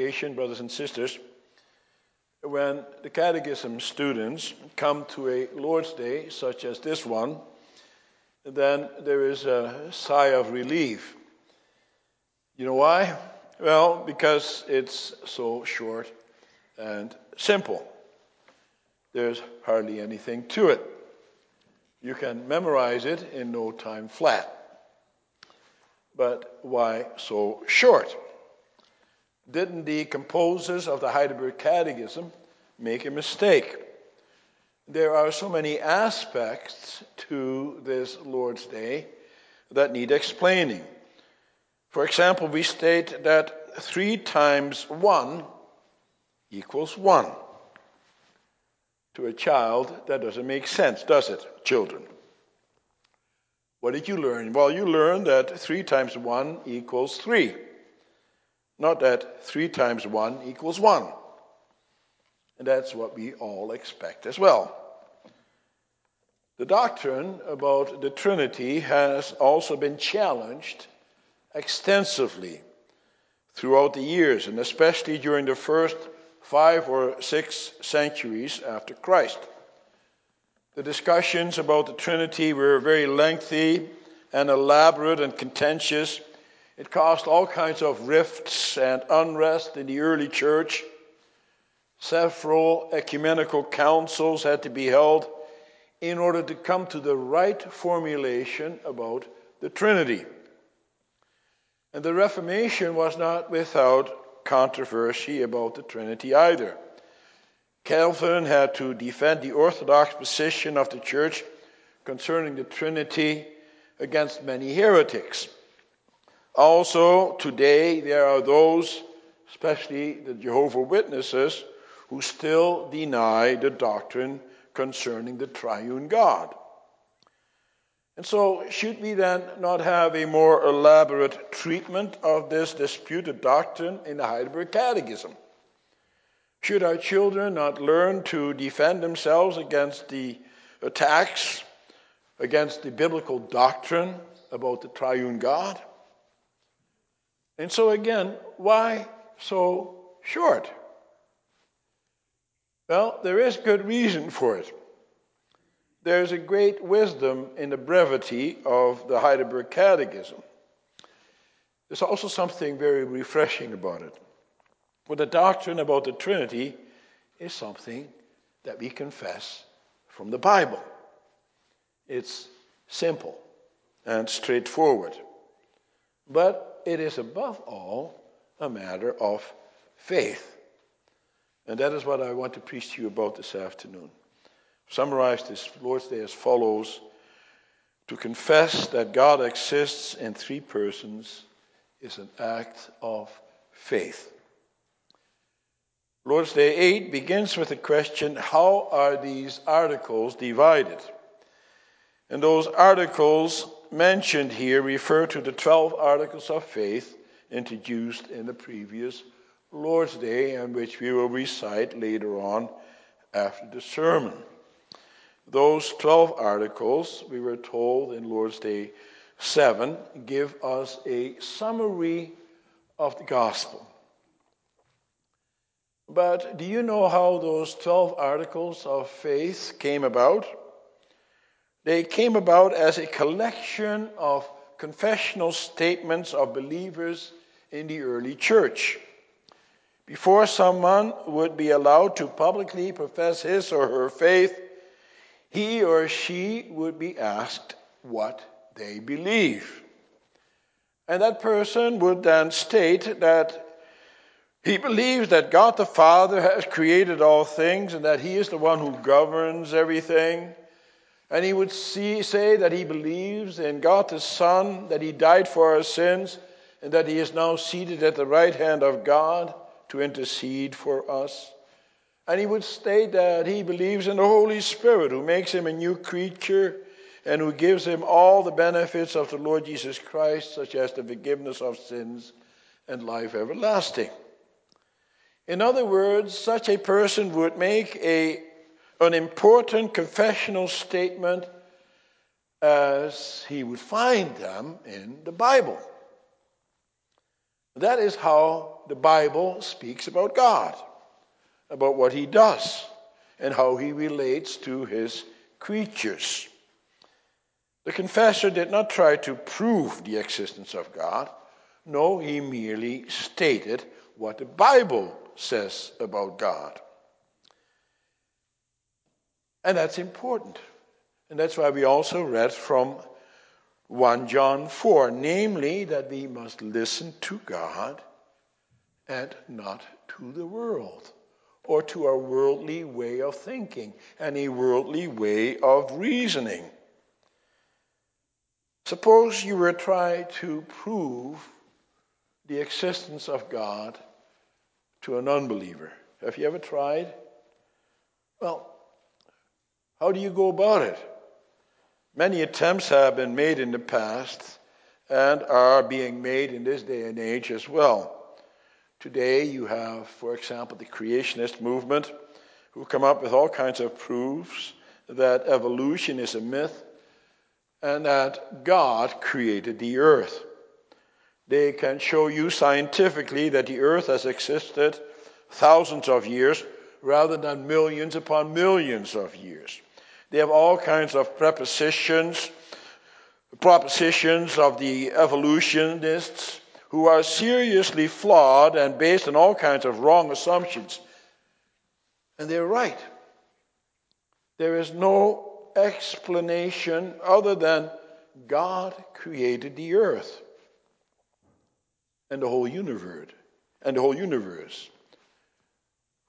congregation, brothers and sisters, when the catechism students come to a Lord's Day such as this one, then there is a sigh of relief. You know why? Well, because it's so short and simple. There's hardly anything to it. You can memorize it in no time flat. But why so short? Didn't the composers of the Heidelberg Catechism make a mistake? There are so many aspects to this Lord's Day that need explaining. For example, we state that 3 times 1 equals 1. To a child, that doesn't make sense, does it, children? What did you learn? Well, you learned that 3 times 1 equals 3. Not that 3 times 1 equals 1. And that's what we all expect as well. The doctrine about the Trinity has also been challenged extensively throughout the years, and especially during the first five or six centuries after Christ. The discussions about the Trinity were very lengthy and elaborate and contentious. It caused all kinds of rifts and unrest in the early church. Several ecumenical councils had to be held in order to come to the right formulation about the Trinity. And the Reformation was not without controversy about the Trinity either. Calvin had to defend the orthodox position of the church concerning the Trinity against many heretics. Also, today there are those, especially the Jehovah Witnesses, who still deny the doctrine concerning the triune God. And so, should we then not have a more elaborate treatment of this disputed doctrine in the Heidelberg Catechism? Should our children not learn to defend themselves against the attacks against the biblical doctrine about the triune God? And so, again, why so short? Well, there is good reason for it. There's a great wisdom in the brevity of the Heidelberg Catechism. There's also something very refreshing about it. For the doctrine about the Trinity is something that we confess from the Bible. It's simple and straightforward. But it is above all a matter of faith. And that is what I want to preach to you about this afternoon summarize this Lord's Day as follows To confess that God exists in three persons is an act of faith. Lord's Day 8 begins with the question How are these articles divided? And those articles mentioned here refer to the 12 articles of faith introduced in the previous Lord's Day, and which we will recite later on after the sermon. Those 12 articles, we were told in Lord's Day 7, give us a summary of the gospel. But do you know how those 12 articles of faith came about? They came about as a collection of confessional statements of believers in the early church. Before someone would be allowed to publicly profess his or her faith, he or she would be asked what they believe. And that person would then state that he believes that God the Father has created all things and that he is the one who governs everything. And he would see, say that he believes in God the Son, that he died for our sins, and that he is now seated at the right hand of God to intercede for us. And he would state that he believes in the Holy Spirit who makes him a new creature and who gives him all the benefits of the Lord Jesus Christ, such as the forgiveness of sins and life everlasting. In other words, such a person would make a, an important confessional statement as he would find them in the Bible. That is how the Bible speaks about God, about what he does, and how he relates to his creatures. The confessor did not try to prove the existence of God. No, he merely stated what the Bible says about God. And that's important. And that's why we also read from 1 John 4, namely that we must listen to God and not to the world or to a worldly way of thinking and a worldly way of reasoning. Suppose you were trying to prove the existence of God to an unbeliever. Have you ever tried? Well, how do you go about it? Many attempts have been made in the past and are being made in this day and age as well. Today, you have, for example, the creationist movement who come up with all kinds of proofs that evolution is a myth and that God created the earth. They can show you scientifically that the earth has existed thousands of years rather than millions upon millions of years. They have all kinds of prepositions, propositions of the evolutionists who are seriously flawed and based on all kinds of wrong assumptions. And they're right. There is no explanation other than God created the earth and the whole universe and the whole universe.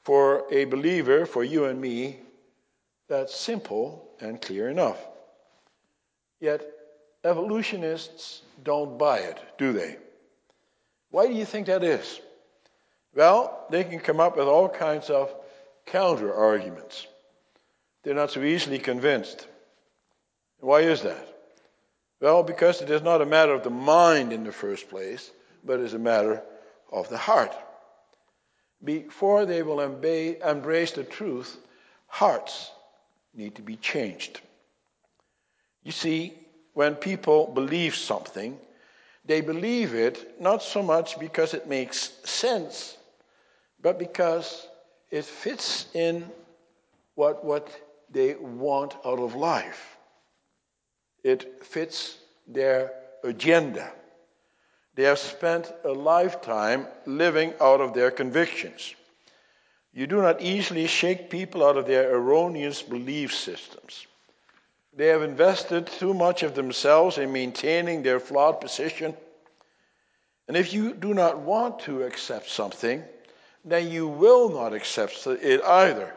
For a believer, for you and me, that's simple and clear enough. Yet evolutionists don't buy it, do they? Why do you think that is? Well, they can come up with all kinds of counter arguments. They're not so easily convinced. Why is that? Well, because it is not a matter of the mind in the first place, but is a matter of the heart. Before they will embrace the truth, hearts need to be changed. You see, when people believe something, they believe it not so much because it makes sense, but because it fits in what, what they want out of life. It fits their agenda. They have spent a lifetime living out of their convictions. You do not easily shake people out of their erroneous belief systems. They have invested too much of themselves in maintaining their flawed position. And if you do not want to accept something, then you will not accept it either,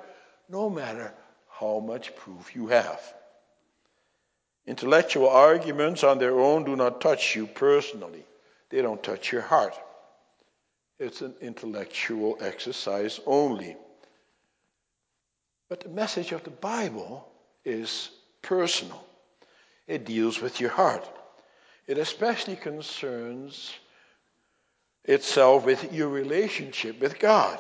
no matter how much proof you have. Intellectual arguments on their own do not touch you personally, they don't touch your heart. It's an intellectual exercise only. But the message of the Bible is personal, it deals with your heart. It especially concerns itself with your relationship with God.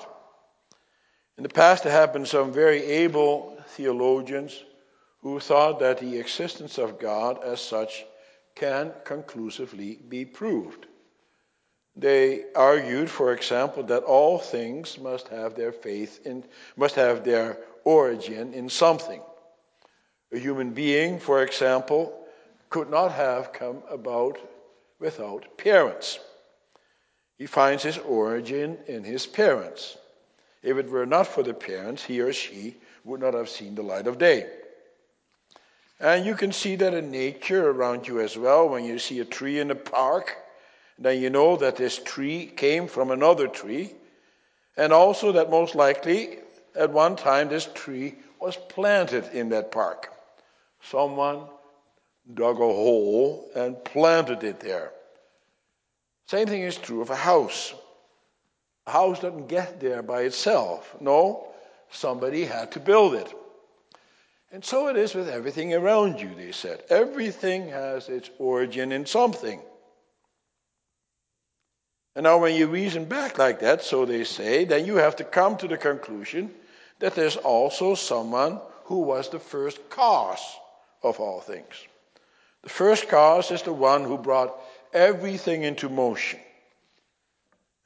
In the past, there have been some very able theologians who thought that the existence of God as such can conclusively be proved. They argued, for example, that all things must have their faith in, must have their origin in something. A human being, for example, could not have come about without parents. He finds his origin in his parents. If it were not for the parents, he or she would not have seen the light of day. And you can see that in nature around you as well. When you see a tree in a park, then you know that this tree came from another tree. And also that most likely at one time this tree was planted in that park. Someone dug a hole and planted it there. Same thing is true of a house. A house doesn't get there by itself. No, somebody had to build it. And so it is with everything around you, they said. Everything has its origin in something. And now, when you reason back like that, so they say, then you have to come to the conclusion that there's also someone who was the first cause of all things. The first cause is the one who brought everything into motion.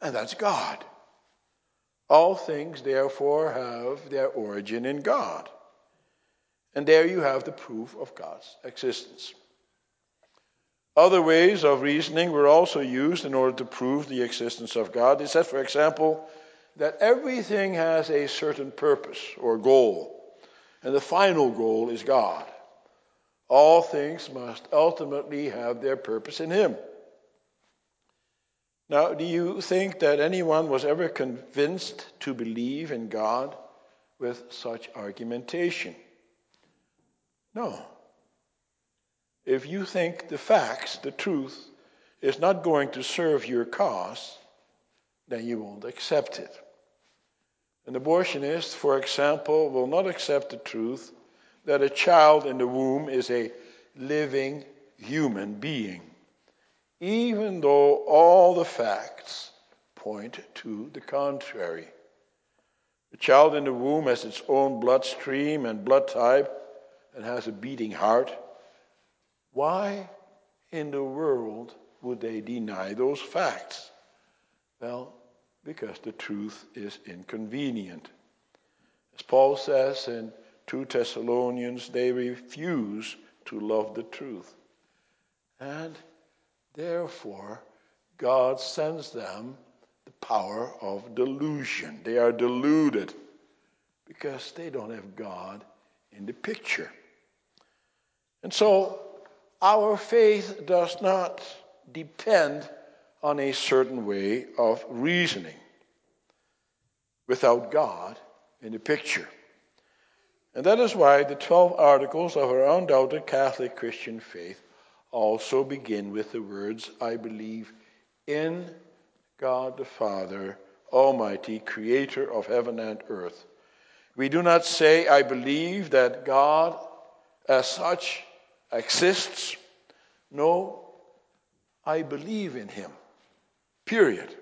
and that's God. All things, therefore, have their origin in God. And there you have the proof of God's existence. Other ways of reasoning were also used in order to prove the existence of God. They said, for example, that everything has a certain purpose or goal, and the final goal is God. All things must ultimately have their purpose in Him. Now, do you think that anyone was ever convinced to believe in God with such argumentation? No. If you think the facts, the truth, is not going to serve your cause, then you won't accept it. An abortionist, for example, will not accept the truth that a child in the womb is a living human being even though all the facts point to the contrary. The child in the womb has its own bloodstream and blood type and has a beating heart. Why in the world would they deny those facts? Well, because the truth is inconvenient. As Paul says in 2 Thessalonians, they refuse to love the truth. And Therefore, God sends them the power of delusion. They are deluded because they don't have God in the picture. And so, our faith does not depend on a certain way of reasoning without God in the picture. And that is why the 12 articles of our undoubted Catholic Christian faith also begin with the words, I believe in God the Father, Almighty, creator of heaven and earth. We do not say, I believe that God as such exists. No, I believe in him. Period.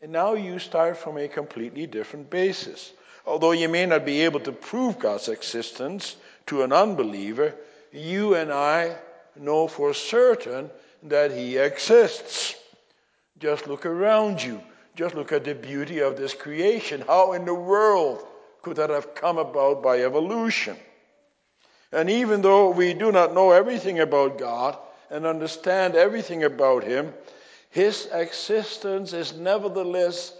And now you start from a completely different basis. Although you may not be able to prove God's existence to an unbeliever, you and I know for certain that He exists. Just look around you. Just look at the beauty of this creation. How in the world could that have come about by evolution? And even though we do not know everything about God and understand everything about Him, His existence is nevertheless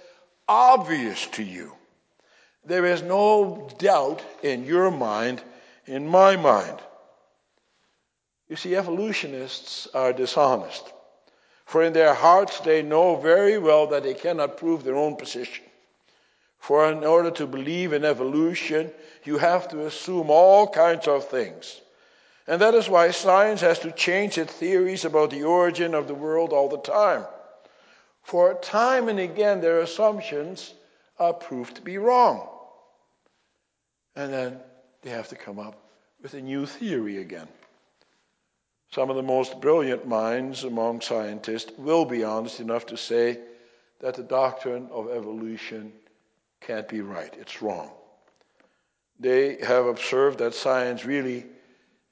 obvious to you. There is no doubt in your mind, in my mind. You see, evolutionists are dishonest. For in their hearts they know very well that they cannot prove their own position. For in order to believe in evolution, you have to assume all kinds of things. And that is why science has to change its theories about the origin of the world all the time. For time and again, their assumptions are proved to be wrong. And then they have to come up with a new theory again. Some of the most brilliant minds among scientists will be honest enough to say that the doctrine of evolution can't be right. It's wrong. They have observed that science really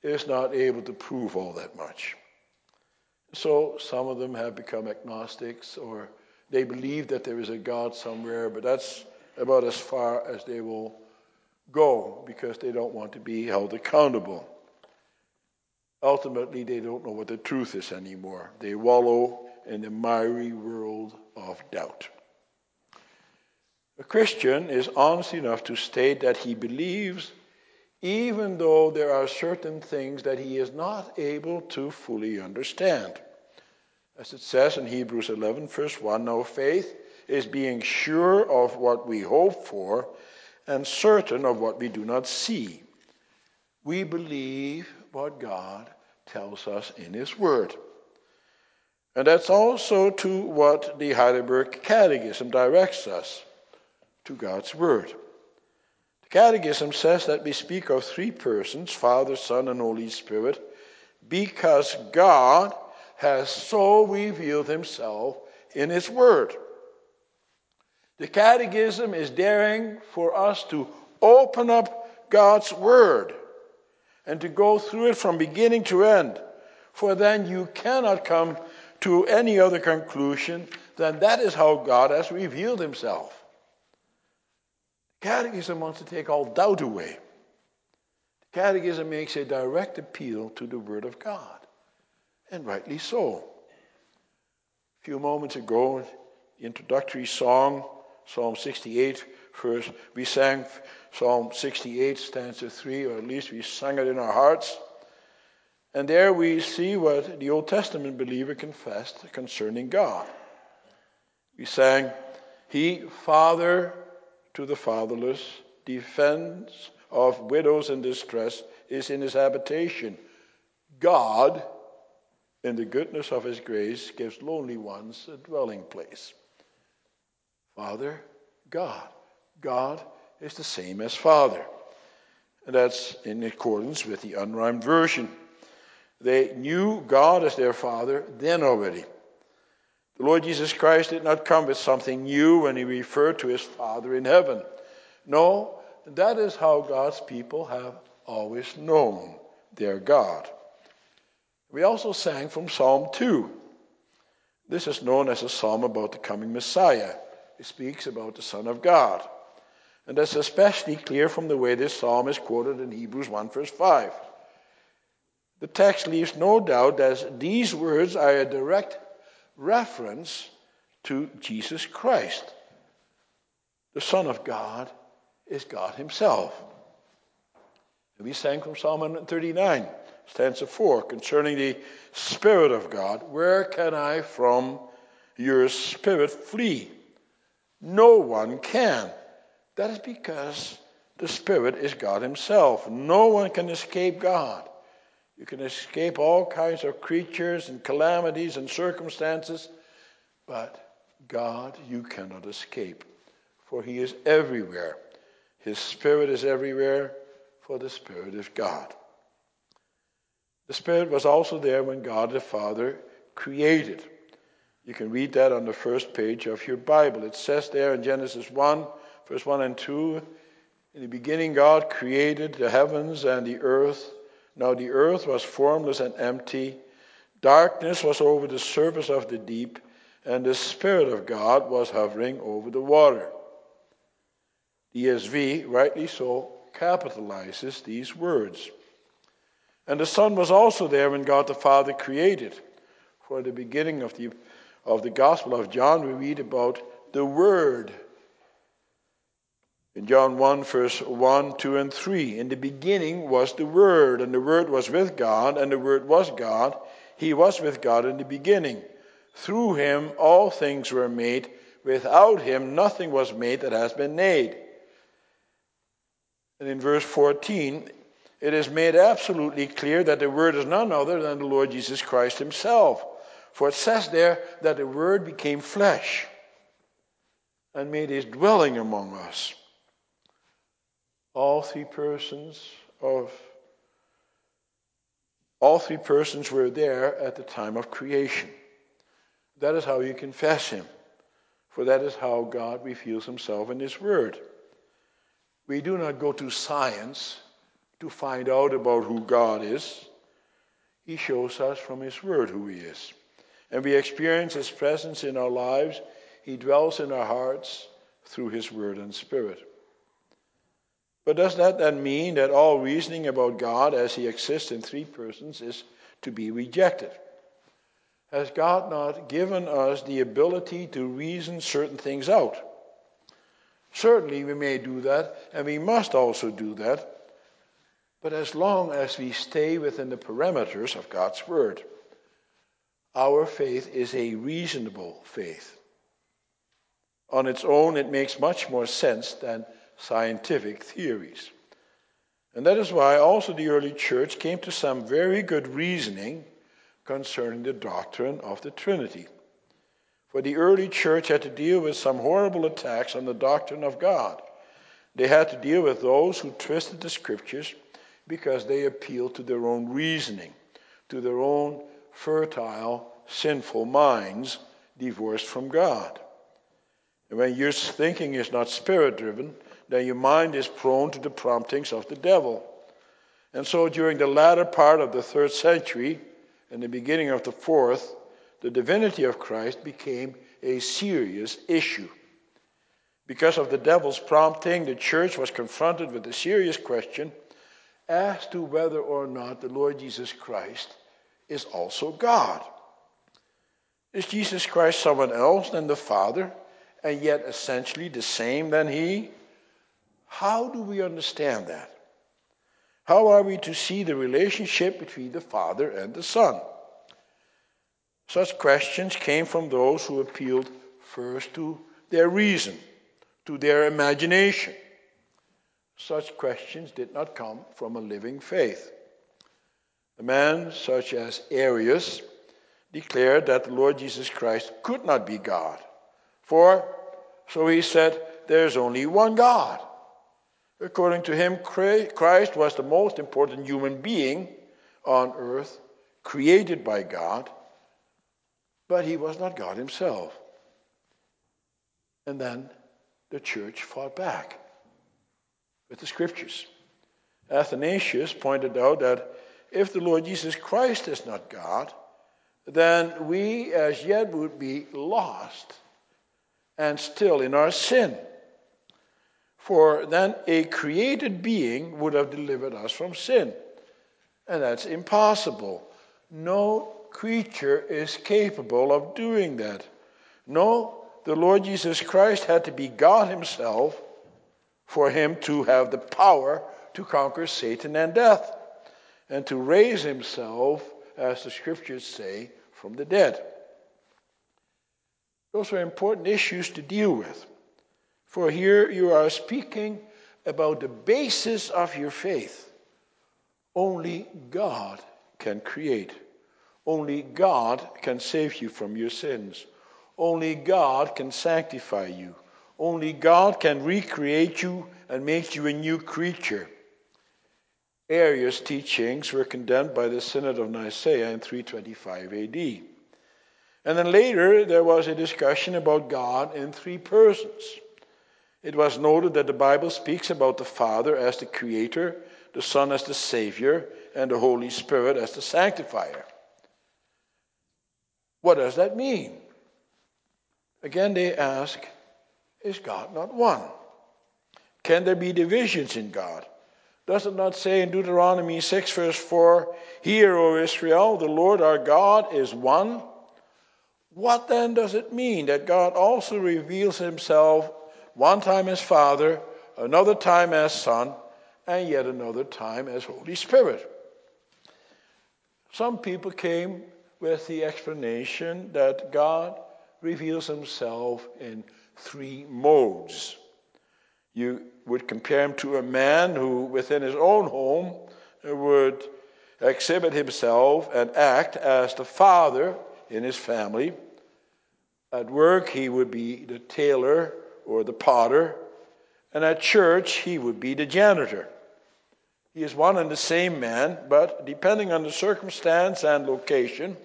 is not able to prove all that much. So some of them have become agnostics or they believe that there is a God somewhere, but that's about as far as they will go because they don't want to be held accountable. Ultimately, they don't know what the truth is anymore. They wallow in the miry world of doubt. A Christian is honest enough to state that he believes, even though there are certain things that he is not able to fully understand. As it says in Hebrews 11, verse 1 Now faith is being sure of what we hope for and certain of what we do not see. We believe what God tells us in His Word. And that's also to what the Heidelberg Catechism directs us to God's Word. The Catechism says that we speak of three persons Father, Son, and Holy Spirit because God has so revealed Himself in His Word. The Catechism is daring for us to open up God's Word and to go through it from beginning to end. For then you cannot come to any other conclusion than that is how God has revealed himself. Catechism wants to take all doubt away. The Catechism makes a direct appeal to the Word of God, and rightly so. A few moments ago, the introductory song, Psalm 68, first, we sang Psalm 68, stanza 3, or at least we sang it in our hearts. And there we see what the Old Testament believer confessed concerning God. We sang, He, Father to the fatherless, defense of widows in distress, is in his habitation. God, in the goodness of his grace, gives lonely ones a dwelling place. Father, God. God is the same as Father. And that's in accordance with the unrhymed version. They knew God as their Father then already. The Lord Jesus Christ did not come with something new when he referred to his Father in heaven. No, that is how God's people have always known their God. We also sang from Psalm 2. This is known as a psalm about the coming Messiah. It speaks about the Son of God. And that's especially clear from the way this psalm is quoted in Hebrews 1, verse 5. The text leaves no doubt that these words are a direct reference to Jesus Christ. The Son of God is God Himself. And we sang from Psalm 139, stanza 4, concerning the Spirit of God. Where can I from your Spirit flee? No one can. That is because the Spirit is God Himself. No one can escape God. You can escape all kinds of creatures and calamities and circumstances, but God you cannot escape, for He is everywhere. His Spirit is everywhere, for the Spirit is God. The Spirit was also there when God the Father created. You can read that on the first page of your Bible. It says there in Genesis 1, verse 1 and 2 In the beginning, God created the heavens and the earth. Now the earth was formless and empty. Darkness was over the surface of the deep, and the Spirit of God was hovering over the water. The ESV, rightly so, capitalizes these words. And the Son was also there when God the Father created. For the beginning of the, of the Gospel of John, we read about the Word in John 1, verse 1, 2, and 3, in the beginning was the Word, and the Word was with God, and the Word was God. He was with God in the beginning. Through him all things were made. Without him nothing was made that has been made. And in verse 14, it is made absolutely clear that the Word is none other than the Lord Jesus Christ Himself. For it says there that the Word became flesh and made His dwelling among us all three persons of all three persons were there at the time of creation. That is how you confess him, for that is how God reveals himself in his word. We do not go to science to find out about who God is. He shows us from his word who he is. And we experience his presence in our lives. He dwells in our hearts through his word and spirit. But does that then mean that all reasoning about God as he exists in three persons is to be rejected? Has God not given us the ability to reason certain things out? Certainly we may do that, and we must also do that, but as long as we stay within the parameters of God's Word. Our faith is a reasonable faith. On its own, it makes much more sense than scientific theories. And that is why also the early church came to some very good reasoning concerning the doctrine of the Trinity. For the early church had to deal with some horrible attacks on the doctrine of God. They had to deal with those who twisted the scriptures because they appealed to their own reasoning, to their own fertile, sinful minds divorced from God. And when your thinking is not spirit driven, then your mind is prone to the promptings of the devil. And so during the latter part of the third century and the beginning of the fourth, the divinity of Christ became a serious issue. Because of the devil's prompting, the church was confronted with a serious question as to whether or not the Lord Jesus Christ is also God. Is Jesus Christ someone else than the Father, and yet essentially the same than He? How do we understand that? How are we to see the relationship between the Father and the Son? Such questions came from those who appealed first to their reason, to their imagination. Such questions did not come from a living faith. A man such as Arius declared that the Lord Jesus Christ could not be God. For, so he said, there is only one God. According to him, Christ was the most important human being on earth, created by God, but he was not God himself. And then the church fought back with the scriptures. Athanasius pointed out that if the Lord Jesus Christ is not God, then we as yet would be lost and still in our sin. For then a created being would have delivered us from sin. And that's impossible. No creature is capable of doing that. No, the Lord Jesus Christ had to be God Himself for Him to have the power to conquer Satan and death and to raise Himself, as the scriptures say, from the dead. Those are important issues to deal with. For here you are speaking about the basis of your faith. Only God can create. Only God can save you from your sins. Only God can sanctify you. Only God can recreate you and make you a new creature. Arius' teachings were condemned by the Synod of Nicaea in 325 AD. And then later there was a discussion about God in three persons. It was noted that the Bible speaks about the Father as the Creator, the Son as the Savior, and the Holy Spirit as the Sanctifier. What does that mean? Again, they ask, is God not one? Can there be divisions in God? Does it not say in Deuteronomy 6, verse 4, Hear, O Israel, the Lord our God is one? What then does it mean that God also reveals himself one time as Father, another time as Son, and yet another time as Holy Spirit? Some people came with the explanation that God reveals himself in three modes. You would compare him to a man who, within his own home, would exhibit himself and act as the father in his family. At work, he would be the tailor or the potter, and at church, he would be the janitor. He is one and the same man, but depending on the circumstance and location,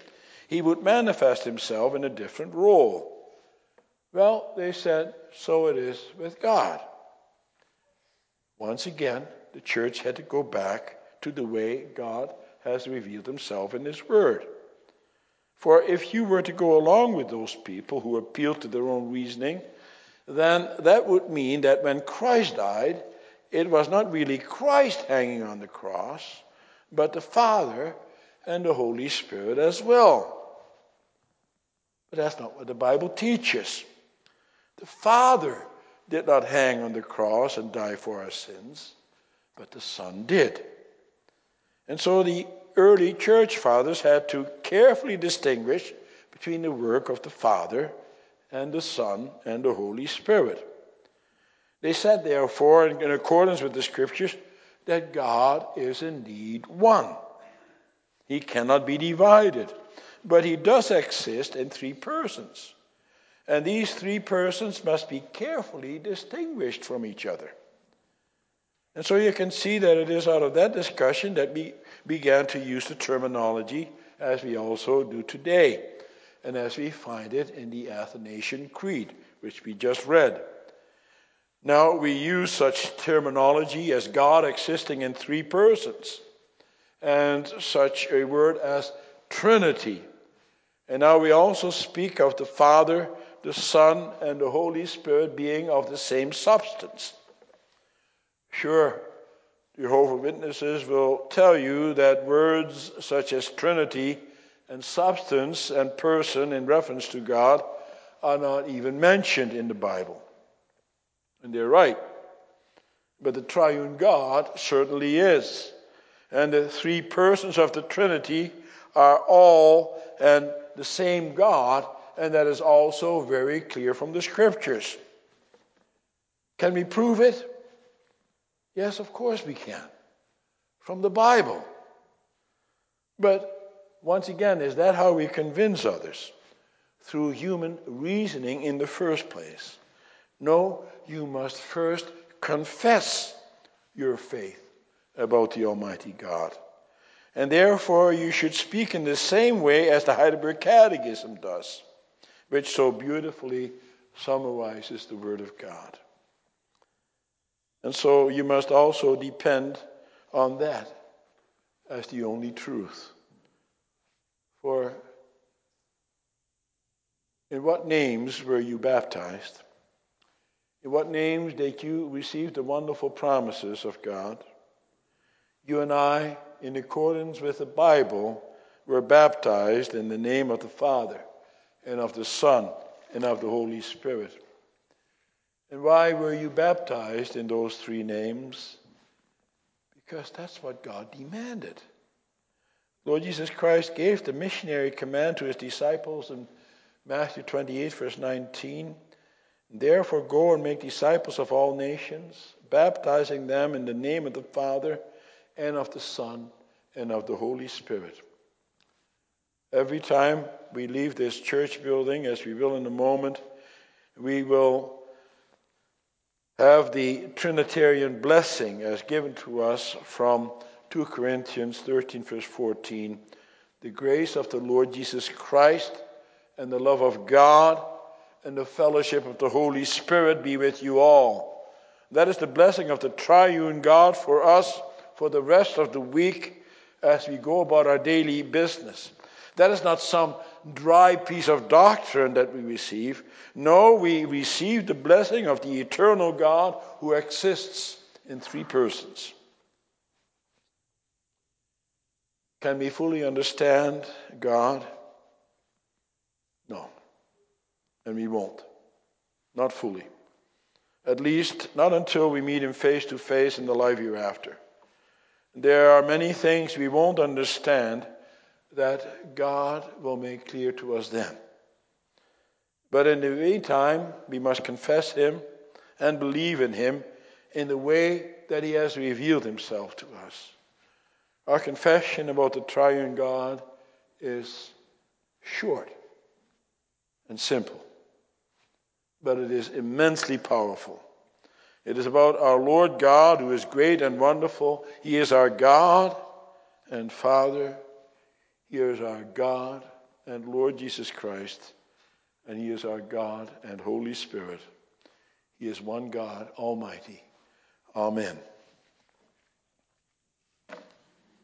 he would manifest himself in a different role. Well, they said, so it is with God. Once again, the church had to go back to the way God has revealed himself in his word. For if you were to go along with those people who appeal to their own reasoning, then that would mean that when Christ died, it was not really Christ hanging on the cross, but the Father and the Holy Spirit as well. But that's not what the Bible teaches. The Father did not hang on the cross and die for our sins, but the Son did. And so the early church fathers had to carefully distinguish between the work of the Father and the Son and the Holy Spirit. They said, therefore, in accordance with the Scriptures, that God is indeed one. He cannot be divided, but he does exist in three persons. And these three persons must be carefully distinguished from each other. And so you can see that it is out of that discussion that we began to use the terminology as we also do today, and as we find it in the Athanasian Creed, which we just read. Now we use such terminology as God existing in three persons, and such a word as Trinity. And now we also speak of the Father the Son, and the Holy Spirit being of the same substance. Sure, Jehovah Witnesses will tell you that words such as Trinity and substance and person in reference to God are not even mentioned in the Bible. And they're right. But the triune God certainly is. And the three persons of the Trinity are all and the same God, and that is also very clear from the scriptures. Can we prove it? Yes, of course we can. From the Bible. But once again, is that how we convince others? Through human reasoning in the first place. No, you must first confess your faith about the Almighty God. And therefore, you should speak in the same way as the Heidelberg Catechism does, which so beautifully summarizes the Word of God. And so, you must also depend on that as the only truth. For in what names were you baptized? In what names did you receive the wonderful promises of God? You and I in accordance with the Bible, were baptized in the name of the Father, and of the Son, and of the Holy Spirit. And why were you baptized in those three names? Because that's what God demanded. Lord Jesus Christ gave the missionary command to his disciples in Matthew 28, verse 19. Therefore, go and make disciples of all nations, baptizing them in the name of the Father and of the Son and of the Holy Spirit. Every time we leave this church building, as we will in a moment, we will have the Trinitarian blessing as given to us from 2 Corinthians 13, verse 14. The grace of the Lord Jesus Christ and the love of God and the fellowship of the Holy Spirit be with you all. That is the blessing of the triune God for us for the rest of the week as we go about our daily business. That is not some dry piece of doctrine that we receive. No, we receive the blessing of the eternal God who exists in three persons. Can we fully understand God? No. And we won't. Not fully. At least, not until we meet Him face to face in the life hereafter. There are many things we won't understand that God will make clear to us then. But in the meantime, we must confess Him and believe in Him in the way that He has revealed Himself to us. Our confession about the triune God is short and simple, but it is immensely powerful. It is about our Lord God who is great and wonderful. He is our God and Father. He is our God and Lord Jesus Christ. And He is our God and Holy Spirit. He is one God, Almighty. Amen.